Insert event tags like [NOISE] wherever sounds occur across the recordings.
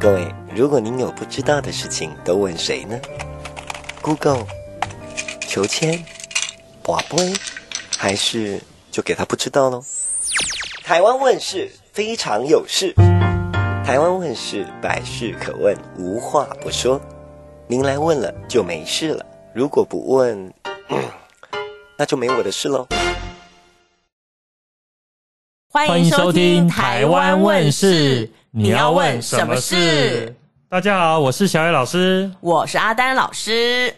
各位，如果您有不知道的事情，都问谁呢？Google、求签、博杯，还是就给他不知道喽？台湾问事非常有事，台湾问事百事可问，无话不说。您来问了就没事了，如果不问，那就没我的事喽。欢迎收听《台湾问事》，你要问什么事？大家好，我是小野老师，我是阿丹老师。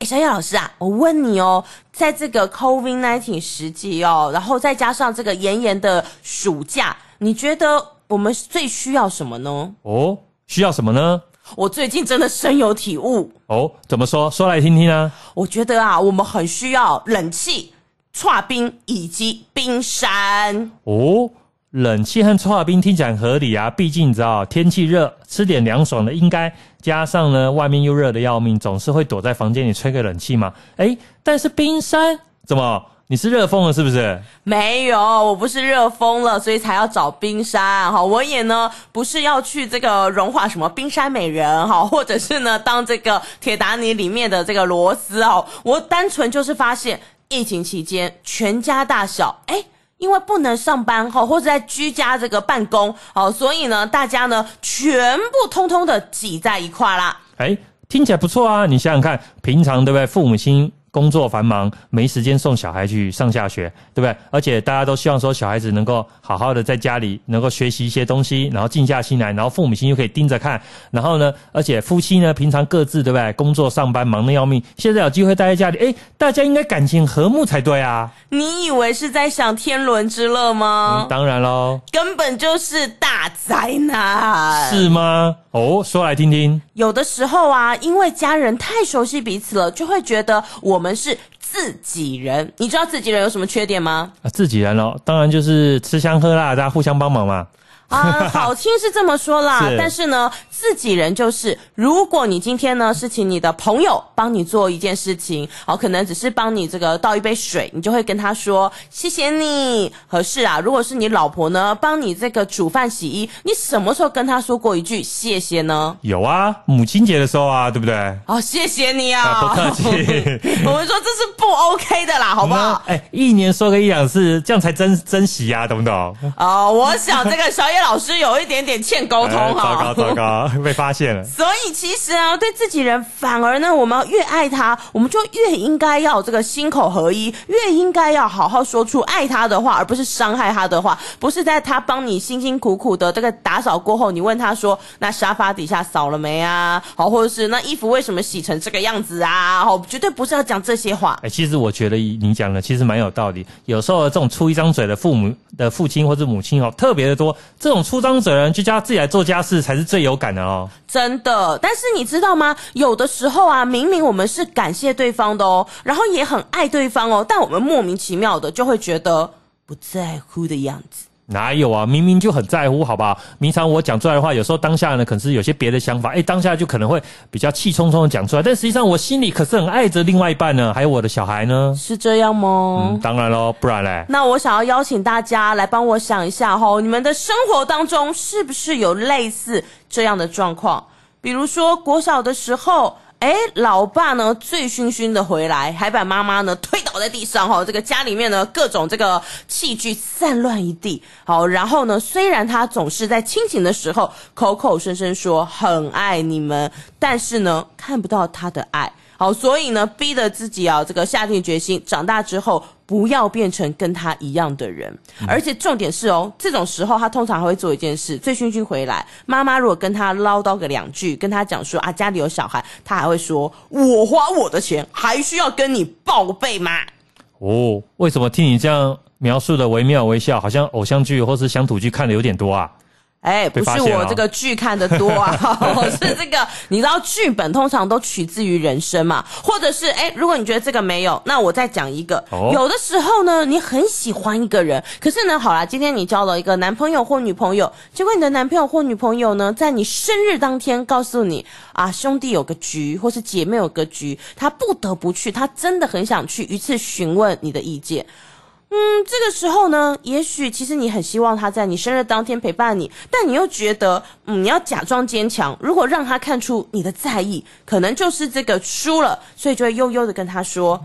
哎，小野老师啊，我问你哦，在这个 COVID nineteen 时期哦，然后再加上这个炎炎的暑假，你觉得我们最需要什么呢？哦，需要什么呢？我最近真的深有体悟。哦，怎么说？说来听听啊。我觉得啊，我们很需要冷气。剉冰以及冰山哦，冷气和剉冰听起来合理啊，毕竟你知道天气热，吃点凉爽的应该，加上呢外面又热得要命，总是会躲在房间里吹个冷气嘛。诶，但是冰山怎么？[LAUGHS] 你是热疯了是不是？没有，我不是热疯了，所以才要找冰山哈。我也呢不是要去这个融化什么冰山美人哈，或者是呢当这个铁达尼里面的这个螺丝哦，我单纯就是发现。疫情期间，全家大小，哎，因为不能上班哈，或者在居家这个办公，哦，所以呢，大家呢，全部通通的挤在一块啦。哎，听起来不错啊！你想想看，平常对不对？父母亲。工作繁忙，没时间送小孩去上下学，对不对？而且大家都希望说小孩子能够好好的在家里能够学习一些东西，然后静下心来，然后父母亲又可以盯着看，然后呢，而且夫妻呢平常各自对不对？工作上班忙得要命，现在有机会待在家里，诶，大家应该感情和睦才对啊！你以为是在享天伦之乐吗？嗯，当然喽，根本就是大灾难，是吗？哦，说来听听。有的时候啊，因为家人太熟悉彼此了，就会觉得我们们是自己人。你知道自己人有什么缺点吗？啊，自己人哦，当然就是吃香喝辣，大家互相帮忙嘛。啊，[LAUGHS] 好听是这么说啦，是但是呢，自己人就是，如果你今天呢是请你的朋友帮你做一件事情，好，可能只是帮你这个倒一杯水，你就会跟他说谢谢你。合适啊，如果是你老婆呢帮你这个煮饭洗衣，你什么时候跟他说过一句谢谢呢？有啊，母亲节的时候啊，对不对？哦，谢谢你啊，啊不客气。我们说这是不 OK 的啦，好不好？哎、嗯，一年说个一两次，这样才珍珍惜呀、啊，懂不懂？哦，我想这个小野。老师有一点点欠沟通哈，糟糕糟糕，[LAUGHS] 被发现了。所以其实啊，对自己人反而呢，我们越爱他，我们就越应该要这个心口合一，越应该要好好说出爱他的话，而不是伤害他的话。不是在他帮你辛辛苦苦的这个打扫过后，你问他说：“那沙发底下扫了没啊？”好，或者是那衣服为什么洗成这个样子啊？好，绝对不是要讲这些话。哎，其实我觉得你讲的其实蛮有道理。有时候这种出一张嘴的父母的父亲或者母亲哦，特别的多。这种出张嘴的人，就叫自己来做家事，才是最有感的哦。真的，但是你知道吗？有的时候啊，明明我们是感谢对方的哦，然后也很爱对方哦，但我们莫名其妙的就会觉得不在乎的样子。哪有啊？明明就很在乎，好不好？平常我讲出来的话，有时候当下呢，可能是有些别的想法，诶，当下就可能会比较气冲冲的讲出来，但实际上我心里可是很爱着另外一半呢，还有我的小孩呢。是这样吗？嗯，当然喽，不然嘞。那我想要邀请大家来帮我想一下齁，你们的生活当中是不是有类似这样的状况？比如说国小的时候。哎，老爸呢醉醺醺的回来，还把妈妈呢推倒在地上哈。这个家里面呢各种这个器具散乱一地。好，然后呢，虽然他总是在清醒的时候口口声声说很爱你们，但是呢看不到他的爱。好，所以呢，逼得自己啊，这个下定决心，长大之后不要变成跟他一样的人。嗯、而且重点是哦，这种时候他通常还会做一件事：醉醺醺回来，妈妈如果跟他唠叨个两句，跟他讲说啊，家里有小孩，他还会说：“我花我的钱，还需要跟你报备吗？”哦，为什么听你这样描述的惟妙惟肖，好像偶像剧或是乡土剧看的有点多啊？哎，不是我这个剧看的多啊，[LAUGHS] [LAUGHS] 我是这个，你知道剧本通常都取自于人生嘛，或者是哎，如果你觉得这个没有，那我再讲一个。哦、有的时候呢，你很喜欢一个人，可是呢，好啦，今天你交了一个男朋友或女朋友，结果你的男朋友或女朋友呢，在你生日当天告诉你啊，兄弟有个局，或是姐妹有个局，他不得不去，他真的很想去，一次询问你的意见。嗯，这个时候呢，也许其实你很希望他在你生日当天陪伴你，但你又觉得，嗯，你要假装坚强。如果让他看出你的在意，可能就是这个输了，所以就会悠悠的跟他说：“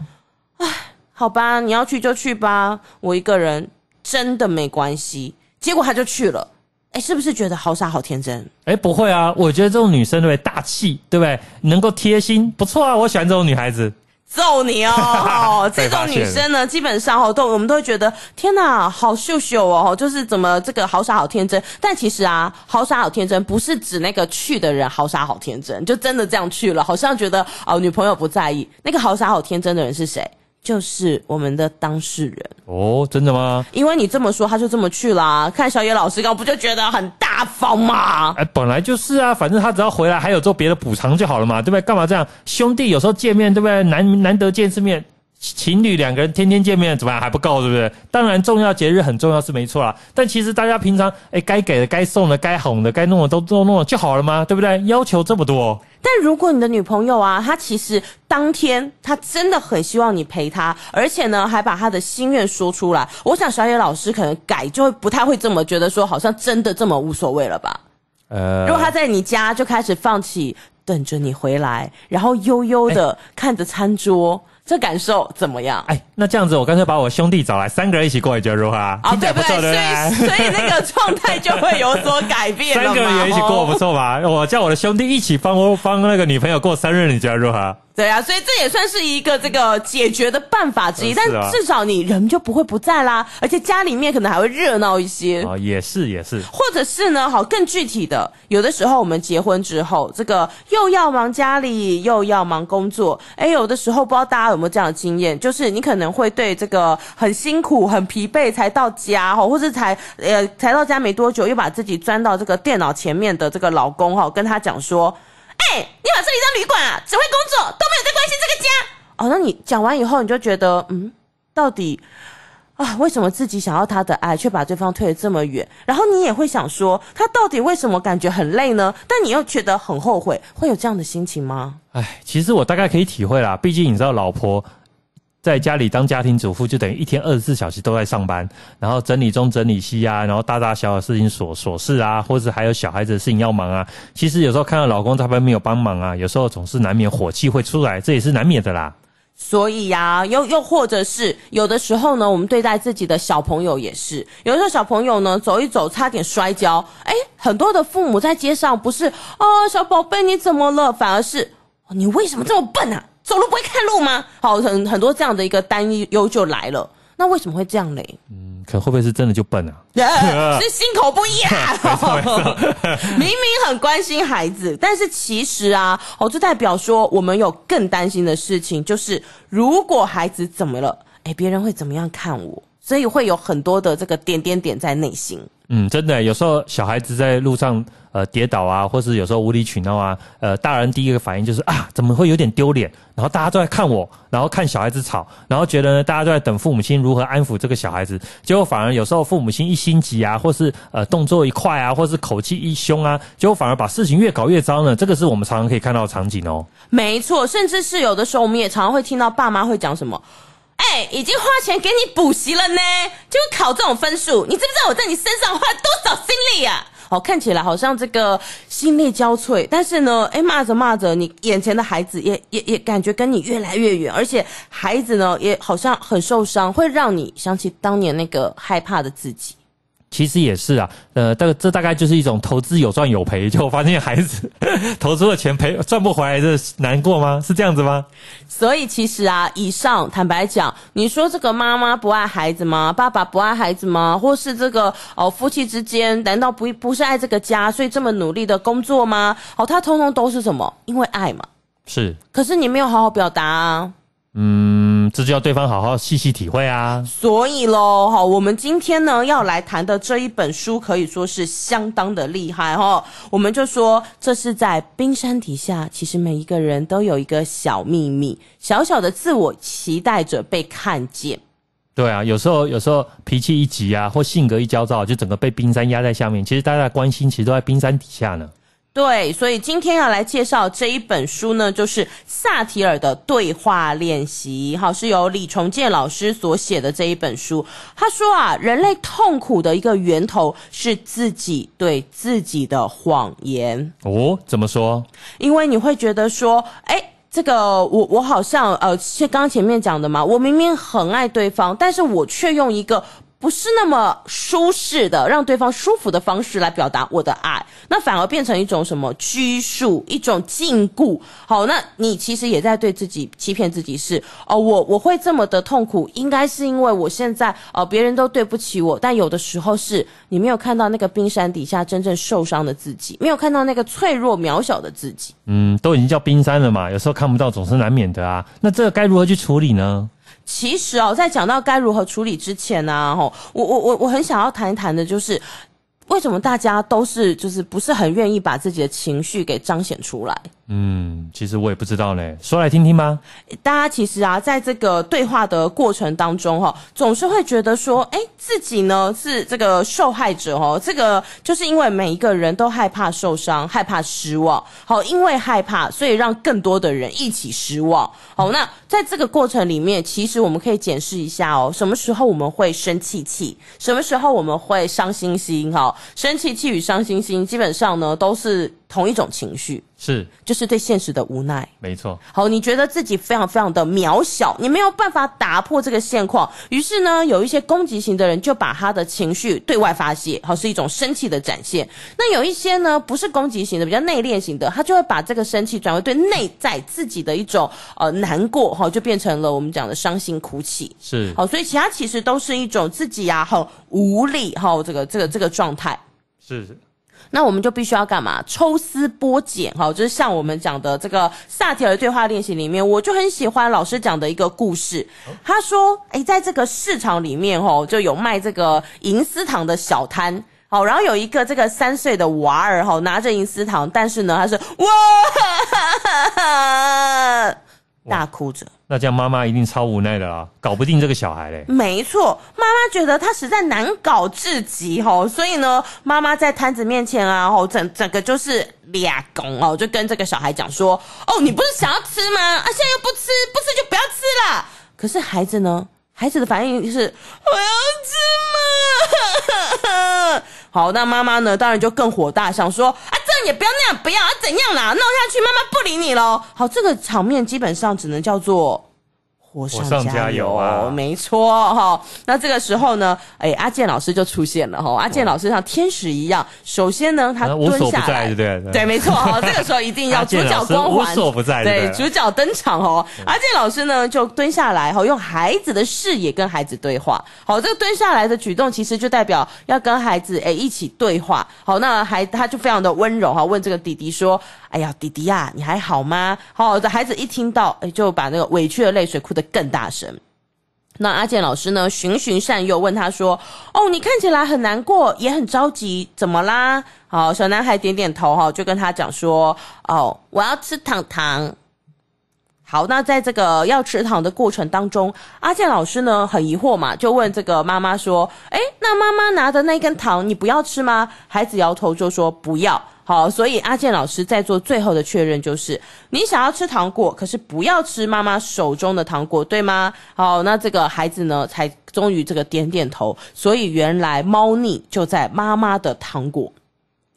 哎，好吧，你要去就去吧，我一个人真的没关系。”结果他就去了。哎，是不是觉得好傻好天真？哎，不会啊，我觉得这种女生对不对，大气，对不对？能够贴心，不错啊，我喜欢这种女孩子。揍你哦！[LAUGHS] 哦这种女生呢，基本上哦，都我们都会觉得天哪，好秀秀哦，就是怎么这个好傻好天真。但其实啊，好傻好天真不是指那个去的人好傻好天真，就真的这样去了，好像觉得哦女朋友不在意。那个好傻好天真的人是谁？就是我们的当事人哦，真的吗？因为你这么说，他就这么去啦。看小野老师刚不就觉得很大方吗？哎，本来就是啊，反正他只要回来还有做别的补偿就好了嘛，对不对？干嘛这样？兄弟有时候见面，对不对？难难得见一次面。情侣两个人天天见面怎么样还不够，对不对？当然重要节日很重要是没错啦，但其实大家平常哎该给的、该送的、该哄的、该弄的都都弄了就好了吗？对不对？要求这么多。但如果你的女朋友啊，她其实当天她真的很希望你陪她，而且呢还把她的心愿说出来，我想小野老师可能改就会不太会这么觉得说，好像真的这么无所谓了吧？呃，如果她在你家就开始放弃等着你回来，然后悠悠的看着餐桌。这感受怎么样？哎，那这样子，我干脆把我兄弟找来，三个人一起过，你觉得如何啊？啊，对不对？所以，所以那个状态就会有所改变。[LAUGHS] 三个人也一起过，不错吧？我叫我的兄弟一起帮我帮那个女朋友过生日，你觉得如何？对啊，所以这也算是一个这个解决的办法之一，但至少你人就不会不在啦，而且家里面可能还会热闹一些。哦，也是也是，或者是呢，好更具体的，有的时候我们结婚之后，这个又要忙家里，又要忙工作，哎，有的时候不知道大家有没有这样的经验，就是你可能会对这个很辛苦、很疲惫才到家哈，或是才呃才到家没多久，又把自己钻到这个电脑前面的这个老公哈，跟他讲说。哎、你把这里当旅馆啊？只会工作，都没有在关心这个家。哦，那你讲完以后，你就觉得，嗯，到底啊，为什么自己想要他的爱，却把对方推得这么远？然后你也会想说，他到底为什么感觉很累呢？但你又觉得很后悔，会有这样的心情吗？哎，其实我大概可以体会啦，毕竟你知道，老婆。在家里当家庭主妇，就等于一天二十四小时都在上班，然后整理东整理西啊，然后大大小小事情琐琐事啊，或者还有小孩子的事情要忙啊。其实有时候看到老公在旁边没有帮忙啊，有时候总是难免火气会出来，这也是难免的啦。所以呀、啊，又又或者是有的时候呢，我们对待自己的小朋友也是，有的时候小朋友呢走一走差点摔跤，诶，很多的父母在街上不是啊、哦，小宝贝你怎么了，反而是你为什么这么笨啊？走路不会看路吗？好，很很多这样的一个担忧就来了。那为什么会这样嘞？嗯，可会不会是真的就笨啊？[LAUGHS] 是心口不一啊！[LAUGHS] 明明很关心孩子，但是其实啊，哦，就代表说我们有更担心的事情，就是如果孩子怎么了，哎，别人会怎么样看我？所以会有很多的这个点点点在内心。嗯，真的，有时候小孩子在路上呃跌倒啊，或是有时候无理取闹啊，呃，大人第一个反应就是啊，怎么会有点丢脸？然后大家都在看我，然后看小孩子吵，然后觉得呢，大家都在等父母亲如何安抚这个小孩子，结果反而有时候父母亲一心急啊，或是呃动作一快啊，或是口气一凶啊，结果反而把事情越搞越糟呢。这个是我们常常可以看到的场景哦。没错，甚至是有的时候我们也常常会听到爸妈会讲什么。哎，已经花钱给你补习了呢，就考这种分数，你知不知道我在你身上花多少心力啊？哦，看起来好像这个心力交瘁，但是呢，哎，骂着骂着，你眼前的孩子也也也感觉跟你越来越远，而且孩子呢也好像很受伤，会让你想起当年那个害怕的自己。其实也是啊，呃，这这大概就是一种投资有赚有赔，[LAUGHS] 就发现孩子 [LAUGHS] 投资的钱赔赚不回来，这难过吗？是这样子吗？所以其实啊，以上坦白讲，你说这个妈妈不爱孩子吗？爸爸不爱孩子吗？或是这个哦夫妻之间难道不不是爱这个家，所以这么努力的工作吗？哦，他通通都是什么？因为爱嘛。是。可是你没有好好表达啊。嗯，这就要对方好好细细体会啊。所以喽，好，我们今天呢要来谈的这一本书可以说是相当的厉害哈。我们就说，这是在冰山底下，其实每一个人都有一个小秘密，小小的自我期待着被看见。对啊，有时候有时候脾气一急啊，或性格一焦躁，就整个被冰山压在下面。其实大家的关心其实都在冰山底下呢。对，所以今天要来介绍这一本书呢，就是萨提尔的对话练习，好，是由李重建老师所写的这一本书。他说啊，人类痛苦的一个源头是自己对自己的谎言。哦，怎么说？因为你会觉得说，哎，这个我我好像呃，是刚刚前面讲的嘛，我明明很爱对方，但是我却用一个。不是那么舒适的，让对方舒服的方式来表达我的爱，那反而变成一种什么拘束，一种禁锢。好，那你其实也在对自己欺骗自己是，哦，我我会这么的痛苦，应该是因为我现在哦，别人都对不起我，但有的时候是你没有看到那个冰山底下真正受伤的自己，没有看到那个脆弱渺小的自己。嗯，都已经叫冰山了嘛，有时候看不到总是难免的啊。那这该如何去处理呢？其实哦，在讲到该如何处理之前呢，啊，吼，我我我我很想要谈一谈的，就是为什么大家都是就是不是很愿意把自己的情绪给彰显出来。嗯，其实我也不知道嘞，说来听听吧。大家其实啊，在这个对话的过程当中，哈，总是会觉得说，哎，自己呢是这个受害者，哦，这个就是因为每一个人都害怕受伤，害怕失望，好，因为害怕，所以让更多的人一起失望。好，那在这个过程里面，其实我们可以检视一下哦，什么时候我们会生气气，什么时候我们会伤心心，哈，生气气与伤心心，基本上呢都是。同一种情绪是，就是对现实的无奈。没错。好，你觉得自己非常非常的渺小，你没有办法打破这个现况。于是呢，有一些攻击型的人就把他的情绪对外发泄，好，是一种生气的展现。那有一些呢，不是攻击型的，比较内敛型的，他就会把这个生气转为对内在自己的一种呃难过，哈，就变成了我们讲的伤心哭泣。是。好，所以其他其实都是一种自己呀，很无力，哈，这个这个这个状态。是是。那我们就必须要干嘛？抽丝剥茧，哈，就是像我们讲的这个萨提尔对话练习里面，我就很喜欢老师讲的一个故事。他说，哎，在这个市场里面，哈，就有卖这个银丝糖的小摊，好，然后有一个这个三岁的娃儿，哈，拿着银丝糖，但是呢，他是哇哈哈哈，大哭着。那这样妈妈一定超无奈的啦，搞不定这个小孩嘞。没错，妈妈觉得他实在难搞至极吼，所以呢，妈妈在摊子面前啊，吼整整个就是俩拱哦，就跟这个小孩讲说：“哦，你不是想要吃吗？啊，现在又不吃，不吃就不要吃啦。”可是孩子呢？孩子的反应就是：“我要吃嘛。[LAUGHS] ”好，那妈妈呢？当然就更火大，想说：“啊，这样也不要那样，不要啊，怎样啦？弄下去，妈妈不理你喽。”好，这个场面基本上只能叫做。火上加油，啊！没错哈。那这个时候呢，哎，阿健老师就出现了哈。阿健老师像天使一样，首先呢，他蹲下来，对对对，没错哈。这个时候一定要主角光环，无所不在，对，主角登场哦。阿健老师呢，就蹲下来哈，用孩子的视野跟孩子对话。好，这个蹲下来的举动，其实就代表要跟孩子哎一起对话。好，那孩他就非常的温柔哈，问这个弟弟说。哎呀，弟弟呀，你还好吗？好的孩子一听到，哎，就把那个委屈的泪水哭更大声。那阿健老师呢，循循善诱，问他说：“哦，你看起来很难过，也很着急，怎么啦？”好，小男孩点点头，哈，就跟他讲说：“哦，我要吃糖糖。”好，那在这个要吃糖的过程当中，阿健老师呢很疑惑嘛，就问这个妈妈说：“哎，那妈妈拿的那根糖，你不要吃吗？”孩子摇头就说：“不要。”好，所以阿健老师在做最后的确认，就是你想要吃糖果，可是不要吃妈妈手中的糖果，对吗？好，那这个孩子呢，才终于这个点点头。所以原来猫腻就在妈妈的糖果。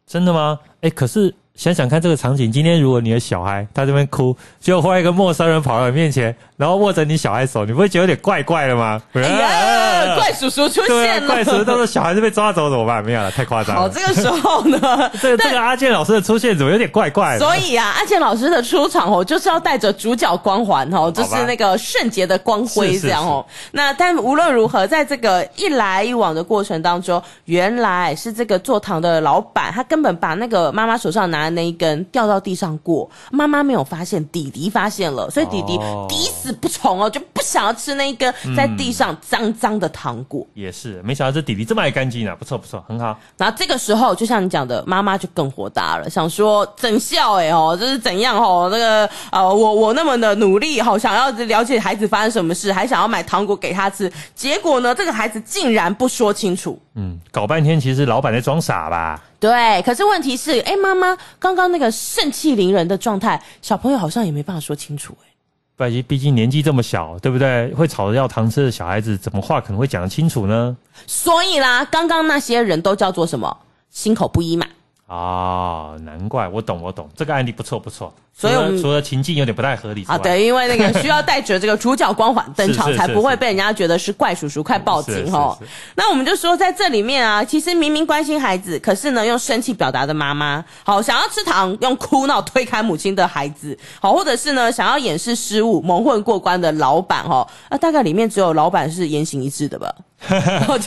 真的吗？哎，可是。想想看这个场景，今天如果你的小孩他这边哭，结果忽然一个陌生人跑到你面前，然后握着你小孩手，你不会觉得有点怪怪的吗？哎呀，[LAUGHS] 怪叔叔出现了！怪叔叔，到时候小孩子被抓走怎么办？没有了，太夸张了。好，这个时候呢，[LAUGHS] 这个这个阿健老师的出现怎么有点怪怪的？所以啊，阿健老师的出场哦，就是要带着主角光环哦，就是那个圣洁的光辉这样哦。那但无论如何，在这个一来一往的过程当中，原来是这个坐堂的老板，他根本把那个妈妈手上拿。那一根掉到地上过，妈妈没有发现，弟弟发现了，所以弟弟抵死不从哦，就不想要吃那一根在地上脏脏的糖果。也是，没想到这弟弟这么爱干净啊，不错不错，很好。然后这个时候，就像你讲的，妈妈就更火大了，想说整笑哎哦，这是怎样哦？那个呃，我我那么的努力好想要了解孩子发生什么事，还想要买糖果给他吃，结果呢，这个孩子竟然不说清楚。嗯，搞半天其实老板在装傻吧。对，可是问题是，哎，妈妈刚刚那个盛气凌人的状态，小朋友好像也没办法说清楚哎。毕竟毕竟年纪这么小，对不对？会吵着要糖吃的小孩子，怎么话可能会讲得清楚呢？所以啦，刚刚那些人都叫做什么？心口不一嘛。哦，难怪我懂，我懂这个案例不错不错。所以我们除了情境有点不太合理啊，对，因为那个需要带着这个主角光环 [LAUGHS] 登场，才不会被人家觉得是怪叔叔，快报警哦。那我们就说在这里面啊，其实明明关心孩子，可是呢用生气表达的妈妈，好想要吃糖，用哭闹推开母亲的孩子，好，或者是呢想要掩饰失误，蒙混过关的老板哦，那，大概里面只有老板是言行一致的吧？[LAUGHS]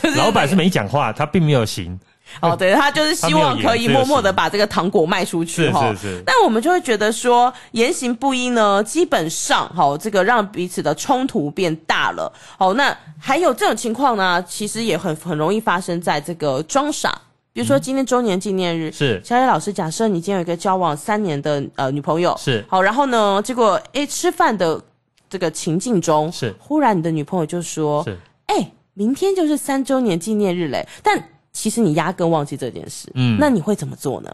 就是老板是没讲话，他并没有行。[LAUGHS] 哦，对，他就是希望可以默默的把这个糖果卖出去哈。是是是。但我们就会觉得说言行不一呢，基本上哈，这个让彼此的冲突变大了。好，那还有这种情况呢，其实也很很容易发生在这个装傻。比如说今天周年纪念日，是小野老师，假设你今天有一个交往三年的呃女朋友，是好，然后呢，结果诶吃饭的这个情境中，是忽然你的女朋友就说，是哎，明天就是三周年纪念日嘞，但。其实你压根忘记这件事，嗯，那你会怎么做呢？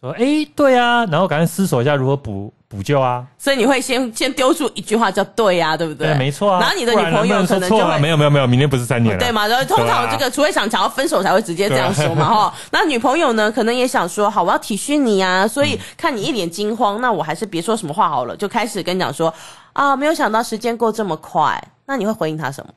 说，哎、欸，对啊，然后赶快思索一下如何补补救啊。所以你会先先丢出一句话叫“对呀”，对不对？对，没错啊。然后你的女朋友可能就会没有没有没有，明天不是三年了，对嘛？然后通常这个，除非想想要分手才会直接这样说嘛，哈。[LAUGHS] 那女朋友呢，可能也想说，好，我要体恤你啊，所以看你一脸惊慌，那我还是别说什么话好了，就开始跟你讲说，啊，没有想到时间过这么快。那你会回应他什么？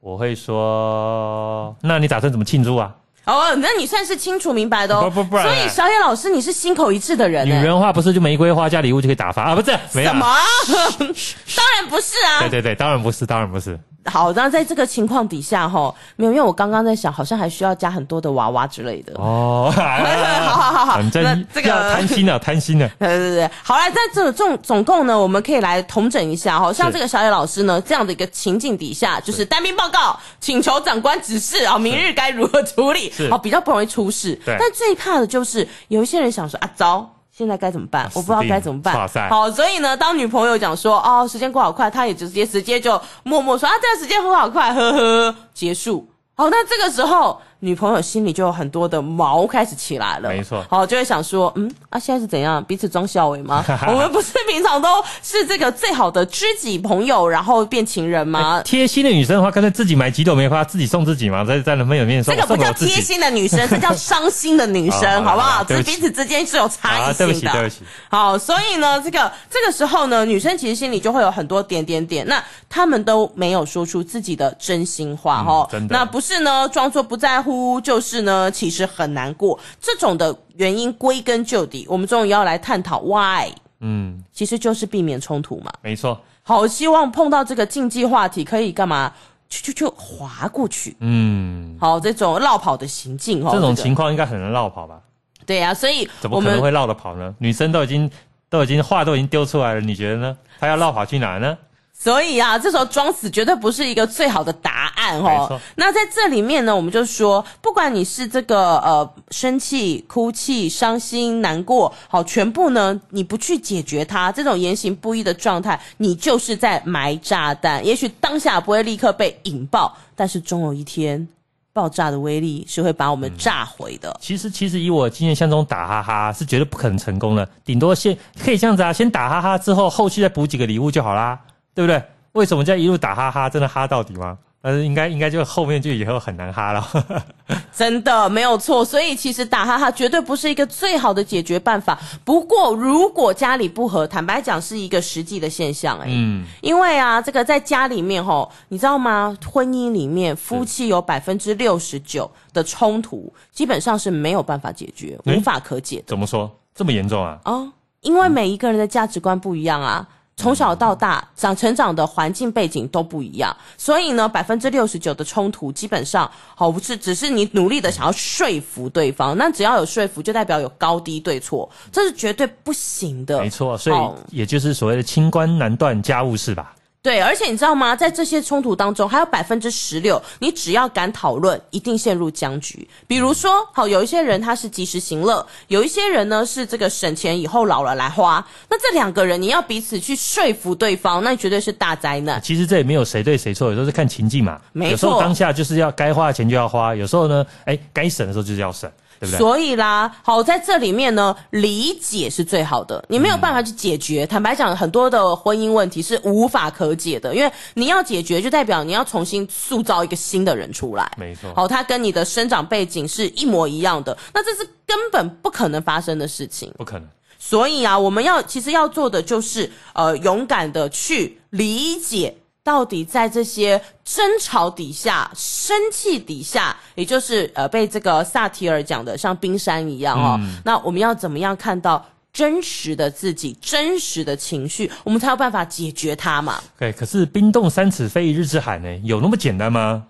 我会说，那你打算怎么庆祝啊？哦，那你算是清楚明白的哦。不不不，所以小野老师，你是心口一致的人。女人话不是就玫瑰花加礼物就可以打发啊？不是，没有。什么？[LAUGHS] 当然不是啊。对对对，当然不是，当然不是。好，那在这个情况底下哈，没有，因为我刚刚在想，好像还需要加很多的娃娃之类的。哦，好好好好，反正这个贪心啊，贪心啊。[LAUGHS] 对对对，好了，在这总总共呢，我们可以来统整一下哈，像这个小野老师呢，这样的一个情境底下，就是单兵报告，请求长官指示啊，明日该如何处理，好，比较不容易出事。对，但最怕的就是有一些人想说啊，糟。现在该怎么办？我不知道该怎么办。好，所以呢，当女朋友讲说哦，时间过好快，他也直接直接就默默说啊，这个时间过好快，呵呵，结束。好，那这个时候。女朋友心里就有很多的毛开始起来了，没错，好，就会想说，嗯，啊，现在是怎样，彼此装小伟吗？[LAUGHS] 我们不是平常都是这个最好的知己朋友，然后变情人吗？[LAUGHS] 贴、欸、心的女生的话，干脆自己买几朵玫瑰花，自己送自己嘛，在在男朋友面前送。这个不叫贴心的女生，这叫 [LAUGHS] 伤心的女生，好不好？只是彼此之间是有差异性的。对不起，对不起。好，所以呢，这个这个时候呢，女生其实心里就会有很多点点点，那他们都没有说出自己的真心话，哈、嗯，真的，那不是呢，装作不在乎。就是呢，其实很难过。这种的原因归根究底，我们终于要来探讨 why。嗯，其实就是避免冲突嘛。没错。好，希望碰到这个禁忌话题，可以干嘛？去去去，划过去。嗯。好，这种绕跑的行径哦，这种情况应该很难绕跑吧？对呀、啊，所以怎么可能会绕得跑呢？女生都已经都已经话都已经丢出来了，你觉得呢？她要绕跑去哪呢？所以啊，这时候装死绝对不是一个最好的答案哦。那在这里面呢，我们就说，不管你是这个呃生气、哭泣、伤心、难过，好，全部呢你不去解决它，这种言行不一的状态，你就是在埋炸弹。也许当下不会立刻被引爆，但是终有一天，爆炸的威力是会把我们炸毁的。嗯、其实，其实以我经验像这种，打哈哈是绝对不可能成功的，顶多先可以这样子啊，先打哈哈之后，后续再补几个礼物就好啦。对不对？为什么叫一路打哈哈？真的哈到底吗？但是应该应该就后面就以后很难哈了。[LAUGHS] 真的没有错，所以其实打哈哈绝对不是一个最好的解决办法。不过如果家里不和，坦白讲是一个实际的现象哎。嗯。因为啊，这个在家里面吼，你知道吗？婚姻里面夫妻有百分之六十九的冲突，基本上是没有办法解决，无法可解的。怎么说这么严重啊？哦，因为每一个人的价值观不一样啊。从小到大，长成长的环境背景都不一样，所以呢，百分之六十九的冲突基本上，好不是只是你努力的想要说服对方，那只要有说服，就代表有高低对错，这是绝对不行的。没错，所以也就是所谓的清官难断家务事吧。对，而且你知道吗？在这些冲突当中，还有百分之十六，你只要敢讨论，一定陷入僵局。比如说，好，有一些人他是及时行乐，有一些人呢是这个省钱以后老了来花。那这两个人，你要彼此去说服对方，那绝对是大灾难。其实这也没有谁对谁错，有时候是看情境嘛。没错，有时候当下就是要该花的钱就要花，有时候呢，哎，该省的时候就是要省。对不对？所以啦，好，在这里面呢，理解是最好的。你没有办法去解决，嗯、坦白讲，很多的婚姻问题是无法可解的，因为你要解决，就代表你要重新塑造一个新的人出来。没错，好，他跟你的生长背景是一模一样的，那这是根本不可能发生的事情。不可能。所以啊，我们要其实要做的就是，呃，勇敢的去理解。到底在这些争吵底下、生气底下，也就是呃被这个萨提尔讲的像冰山一样哦，嗯、那我们要怎么样看到真实的自己、真实的情绪，我们才有办法解决它嘛？对，可是冰冻三尺非一日之寒呢，有那么简单吗？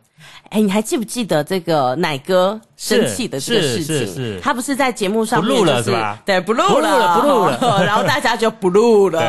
哎，你还记不记得这个奶哥生气的这个事情？他不是在节目上录了是吧？对，不录了，不录了，[LAUGHS] 然后大家就不录了。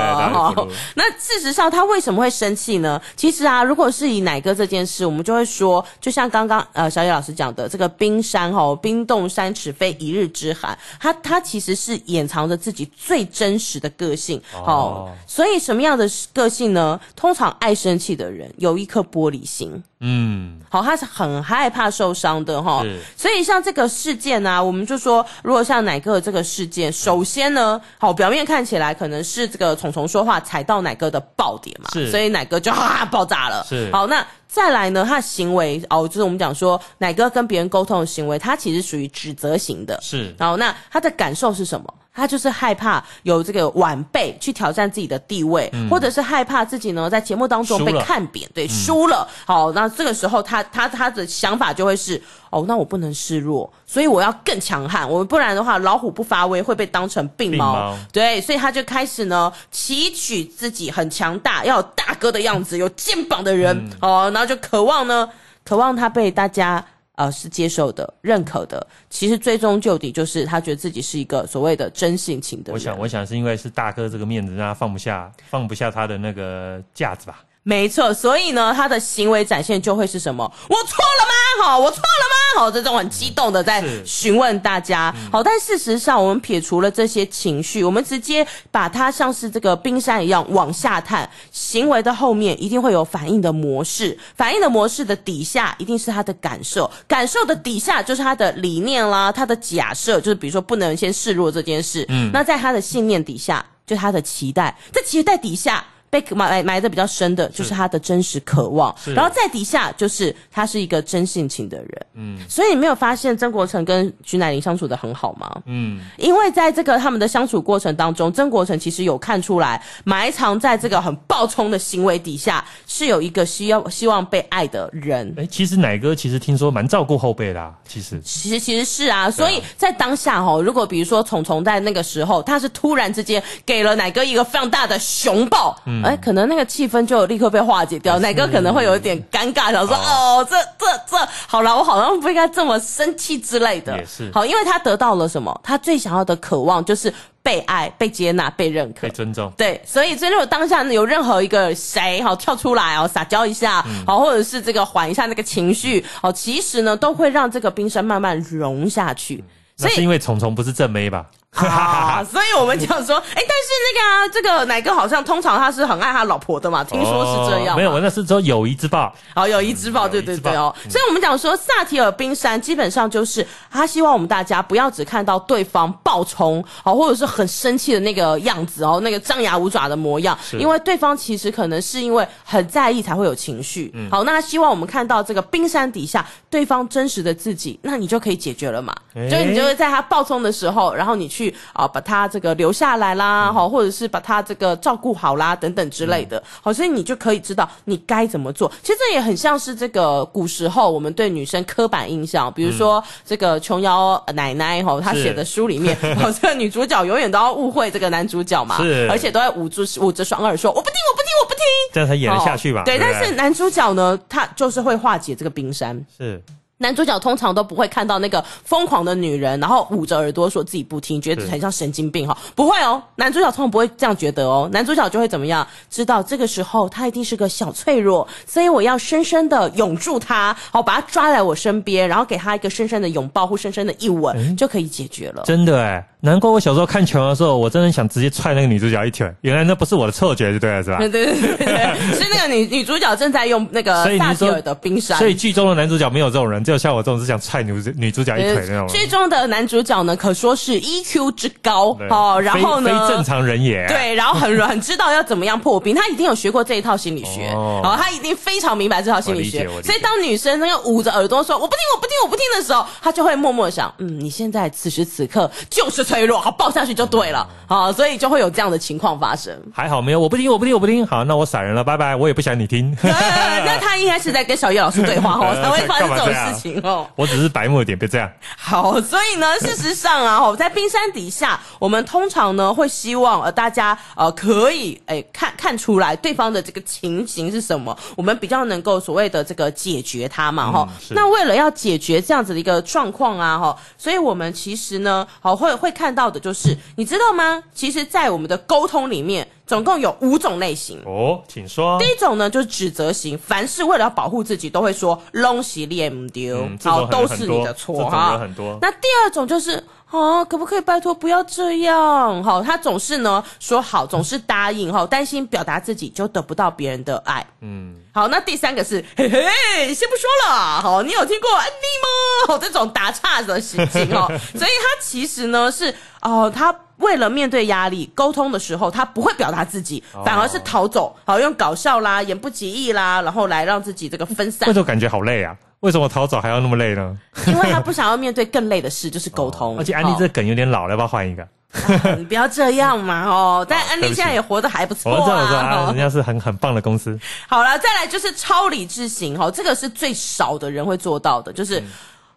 那事实上他为什么会生气呢？其实啊，如果是以奶哥这件事，我们就会说，就像刚刚呃小野老师讲的，这个冰山哈，冰冻三尺非一日之寒，他他其实是掩藏着自己最真实的个性。哦，所以什么样的个性呢？通常爱生气的人有一颗玻璃心。嗯，好，他是很害怕受伤的哈，所以像这个事件呢、啊，我们就说，如果像奶哥的这个事件，首先呢，好，表面看起来可能是这个虫虫说话踩到奶哥的爆点嘛，是，所以奶哥就哈哈爆炸了，是，好，那再来呢，他的行为哦，就是我们讲说，奶哥跟别人沟通的行为，他其实属于指责型的，是，好，那他的感受是什么？他就是害怕有这个晚辈去挑战自己的地位，嗯、或者是害怕自己呢在节目当中被看扁，对，输了。嗯、好，那这个时候他他他的想法就会是，哦，那我不能示弱，所以我要更强悍，我们不然的话，老虎不发威会被当成病猫。病猫对，所以他就开始呢，期许自己很强大，要有大哥的样子，有肩膀的人，嗯、哦，然后就渴望呢，渴望他被大家。呃，是接受的、认可的。其实最终究底，就是他觉得自己是一个所谓的真性情的人。我想，我想是因为是大哥这个面子，让他放不下，放不下他的那个架子吧。没错，所以呢，他的行为展现就会是什么？我错了吗？好，我错了吗？好，这种很激动的在询问大家。好，但事实上，我们撇除了这些情绪，我们直接把它像是这个冰山一样往下探。行为的后面一定会有反应的模式，反应的模式的底下一定是他的感受，感受的底下就是他的理念啦，他的假设，就是比如说不能先示弱这件事。嗯，那在他的信念底下，就他的期待，在期待底下。被埋埋埋的比较深的，就是他的真实渴望，然后在底下就是他是一个真性情的人，嗯，所以你没有发现曾国成跟徐乃麟相处的很好吗？嗯，因为在这个他们的相处过程当中，曾国成其实有看出来，埋藏在这个很暴冲的行为底下，是有一个需要希望被爱的人。哎，其实奶哥其实听说蛮照顾后辈的啊，其实，其实其实是啊，所以在当下哈，如果比如说虫虫在那个时候，他是突然之间给了奶哥一个非常大的熊抱，嗯。哎，可能那个气氛就立刻被化解掉，[LAUGHS] 奶哥可能会有一点尴尬，想说哦，这这这，好了，我好像不应该这么生气之类的。也是，好，因为他得到了什么？他最想要的渴望就是被爱、被接纳、被认可、被尊重。对，所以，所以如果当下有任何一个谁好跳出来哦，撒娇一下，好，或者是这个缓一下那个情绪，哦，其实呢，都会让这个冰山慢慢融下去。那是因为虫虫不是正妹吧？啊，[LAUGHS] 所以我们讲说，哎、欸，但是那个、啊、这个奶哥好像通常他是很爱他老婆的嘛，听说是这样、哦。没有，我那是说友谊之报。好，友谊之报，对对对哦。嗯、所以我们讲说，萨提尔冰山基本上就是他希望我们大家不要只看到对方暴冲，哦，或者是很生气的那个样子哦，那个张牙舞爪的模样，因为对方其实可能是因为很在意才会有情绪。嗯、好，那他希望我们看到这个冰山底下对方真实的自己，那你就可以解决了嘛。欸、就是你就会在他暴冲的时候，然后你去。去啊，把他这个留下来啦，好，或者是把他这个照顾好啦，等等之类的，好，所以你就可以知道你该怎么做。其实这也很像是这个古时候我们对女生刻板印象，比如说这个琼瑶奶奶哈，她写的书里面，[LAUGHS] 好，这个女主角永远都要误会这个男主角嘛，是，而且都在捂住捂着双耳说我不听，我不听，我不听，这样才演得下去吧？对，但是男主角呢，他就是会化解这个冰山，是。男主角通常都不会看到那个疯狂的女人，然后捂着耳朵说自己不听，觉得很像神经病哈。不会哦，男主角通常不会这样觉得哦。男主角就会怎么样？知道这个时候他一定是个小脆弱，所以我要深深的拥住他，好把他抓来我身边，然后给他一个深深的拥抱或深深的一吻，就可以解决了。真的哎。难怪我小时候看球的时候，我真的想直接踹那个女主角一腿。原来那不是我的错觉，就对了，是吧？对对对对对，是 [LAUGHS] 那个女女主角正在用那个萨提尔的冰山。所以剧中的男主角没有这种人，只有像我这种是想踹女女主角一腿那种。剧中的男主角呢，可说是 EQ 之高哦，然后呢，非正常人也。对，然后很很知道要怎么样破冰，他一定有学过这一套心理学，哦，他一定非常明白这套心理学。所以当女生那个捂着耳朵说“我不听，我不听，我不听”的时候，他就会默默想：嗯，你现在此时此刻就是脆弱，好抱下去。就对了，好，所以就会有这样的情况发生。还好没有，我不听，我不听，我不听。好，那我闪人了，拜拜。我也不想你听。[LAUGHS] 那他应该是在跟小叶老师对话 [LAUGHS] 哦，才会发生这种事情哦。我只是白目一点，别这样。好，所以呢，事实上啊，在冰山底下，我们通常呢会希望呃大家呃可以哎看看出来对方的这个情形是什么，我们比较能够所谓的这个解决它嘛哈。那为了要解决这样子的一个状况啊哈，所以我们其实呢好会会看到的就是。你知道吗？其实，在我们的沟通里面，总共有五种类型哦，请说。第一种呢，就是指责型，凡是为了要保护自己，都会说“拢是你不丢”，好，都是你的错哈。很多。那第二种就是。哦，可不可以拜托不要这样？好，他总是呢说好，总是答应哈，担心表达自己就得不到别人的爱。嗯，好，那第三个是嘿嘿，先不说了。好，你有听过安妮吗？这种打岔的事情 [LAUGHS] 哦，所以他其实呢是哦，他为了面对压力沟通的时候，他不会表达自己，反而是逃走，好用搞笑啦、言不及义啦，然后来让自己这个分散。那种感觉好累啊。为什么逃走还要那么累呢？因为他不想要面对更累的事，就是沟通。[LAUGHS] 而且安利这个梗有点老了，要不要换一个？[LAUGHS] 啊、你不要这样嘛哦！但安利现在也活得还不错啊，我知道，我知道，人家是很很棒的公司。好了，再来就是超理智型哈，这个是最少的人会做到的，就是。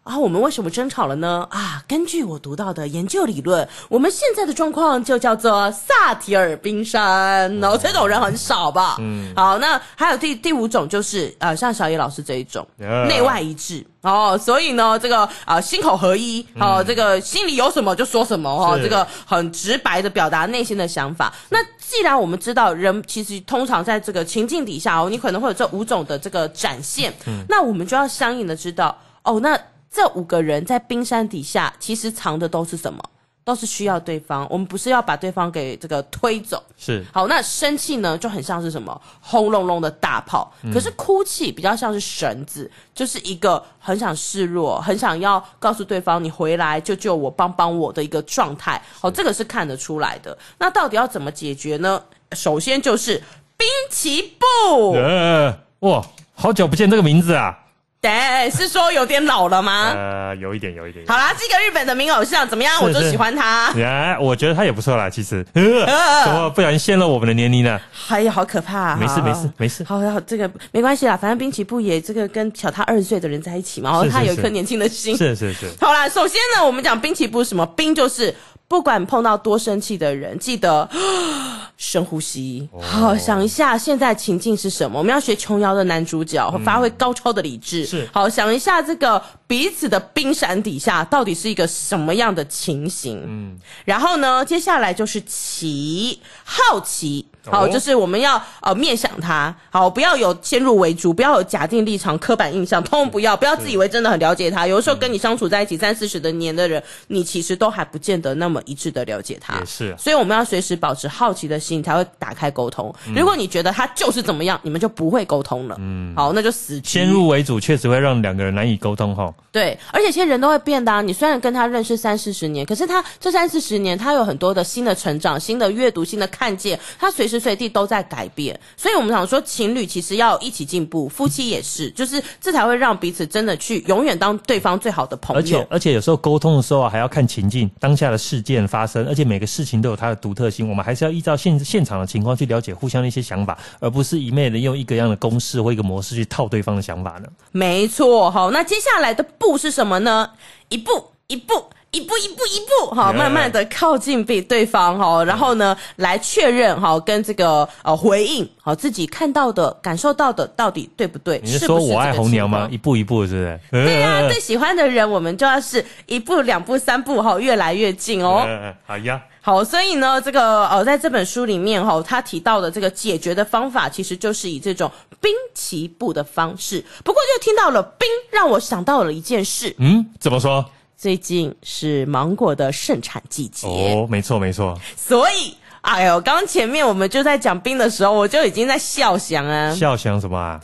嗯啊，我们为什么争吵了呢？啊，根据我读到的研究理论，我们现在的状况就叫做萨提尔冰山。然后这种人很少吧？嗯，好，那还有第第五种就是呃，像小野老师这一种.内外一致哦。所以呢，这个啊、呃，心口合一哦，这个心里有什么就说什么哦，是这个很直白的表达内心的想法。那既然我们知道人其实通常在这个情境底下哦，你可能会有这五种的这个展现，嗯，那我们就要相应的知道哦，那。这五个人在冰山底下，其实藏的都是什么？都是需要对方。我们不是要把对方给这个推走。是。好，那生气呢，就很像是什么？轰隆隆的大炮。可是哭泣比较像是绳子，就是一个很想示弱，很想要告诉对方你回来救救我，帮帮我的一个状态。好，这个是看得出来的。那到底要怎么解决呢？首先就是滨崎步。呃，哇，好久不见这个名字啊！对，是说有点老了吗？呃，有一点，有一点。好啦，这个日本的名偶像怎么样？是是我就喜欢他。哎，我觉得他也不错啦，其实。呃，怎么不小心泄露我们的年龄呢？哎呀，好可怕啊！没事，没事，没事。好，好，这个没关系啦，反正滨崎步也这个跟小他二十岁的人在一起嘛，然后他有一颗年轻的心。是是是。好啦，首先呢，我们讲滨崎步什么？滨就是。不管碰到多生气的人，记得 [GASPS] 深呼吸，好、哦、想一下现在情境是什么。我们要学琼瑶的男主角，和发挥高超的理智。好想一下这个彼此的冰山底下到底是一个什么样的情形。嗯，然后呢，接下来就是奇，好奇。好，就是我们要呃面向他，好，不要有先入为主，不要有假定立场、刻板印象，通通不要，不要自以为真的很了解他。有的时候跟你相处在一起三四十的年的人，你其实都还不见得那么一致的了解他。也是，所以我们要随时保持好奇的心，才会打开沟通。如果你觉得他就是怎么样，你们就不会沟通了。嗯，好，那就死局。先入为主确实会让两个人难以沟通哈。对，而且其实人都会变的啊。你虽然跟他认识三四十年，可是他这三四十年他有很多的新的成长、新的阅读、新的看见，他随时随地都在改。变，所以我们想说，情侣其实要一起进步，夫妻也是，就是这才会让彼此真的去永远当对方最好的朋友。而且，而且有时候沟通的时候啊，还要看情境，当下的事件发生，而且每个事情都有它的独特性，我们还是要依照现现场的情况去了解互相的一些想法，而不是一昧的用一个样的公式或一个模式去套对方的想法呢。没错，好，那接下来的步是什么呢？一步一步。一步一步一步，好，慢慢的靠近比对方，哈，然后呢，来确认，哈，跟这个呃回应，好，自己看到的、感受到的，到底对不对？你是说我爱红娘吗？一步一步，是不是？对呀，最喜欢的人，我们就要是一步、两步、三步，哈，越来越近哦。好呀，好，所以呢，这个呃，在这本书里面，哈，他提到的这个解决的方法，其实就是以这种兵棋步的方式。不过，就听到了“兵”，让我想到了一件事。嗯，怎么说？最近是芒果的盛产季节哦，没错没错。所以，哎呦，刚前面我们就在讲冰的时候，我就已经在笑想啊，笑想什么啊？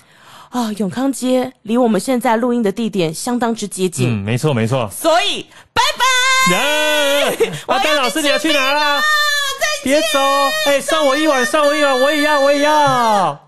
啊、哦，永康街离我们现在录音的地点相当之接近。嗯，没错没错。所以，拜拜。呀，阿丹老师，你要去哪啦？别走！哎、欸，上我一碗，送我一碗，我也要，我也要。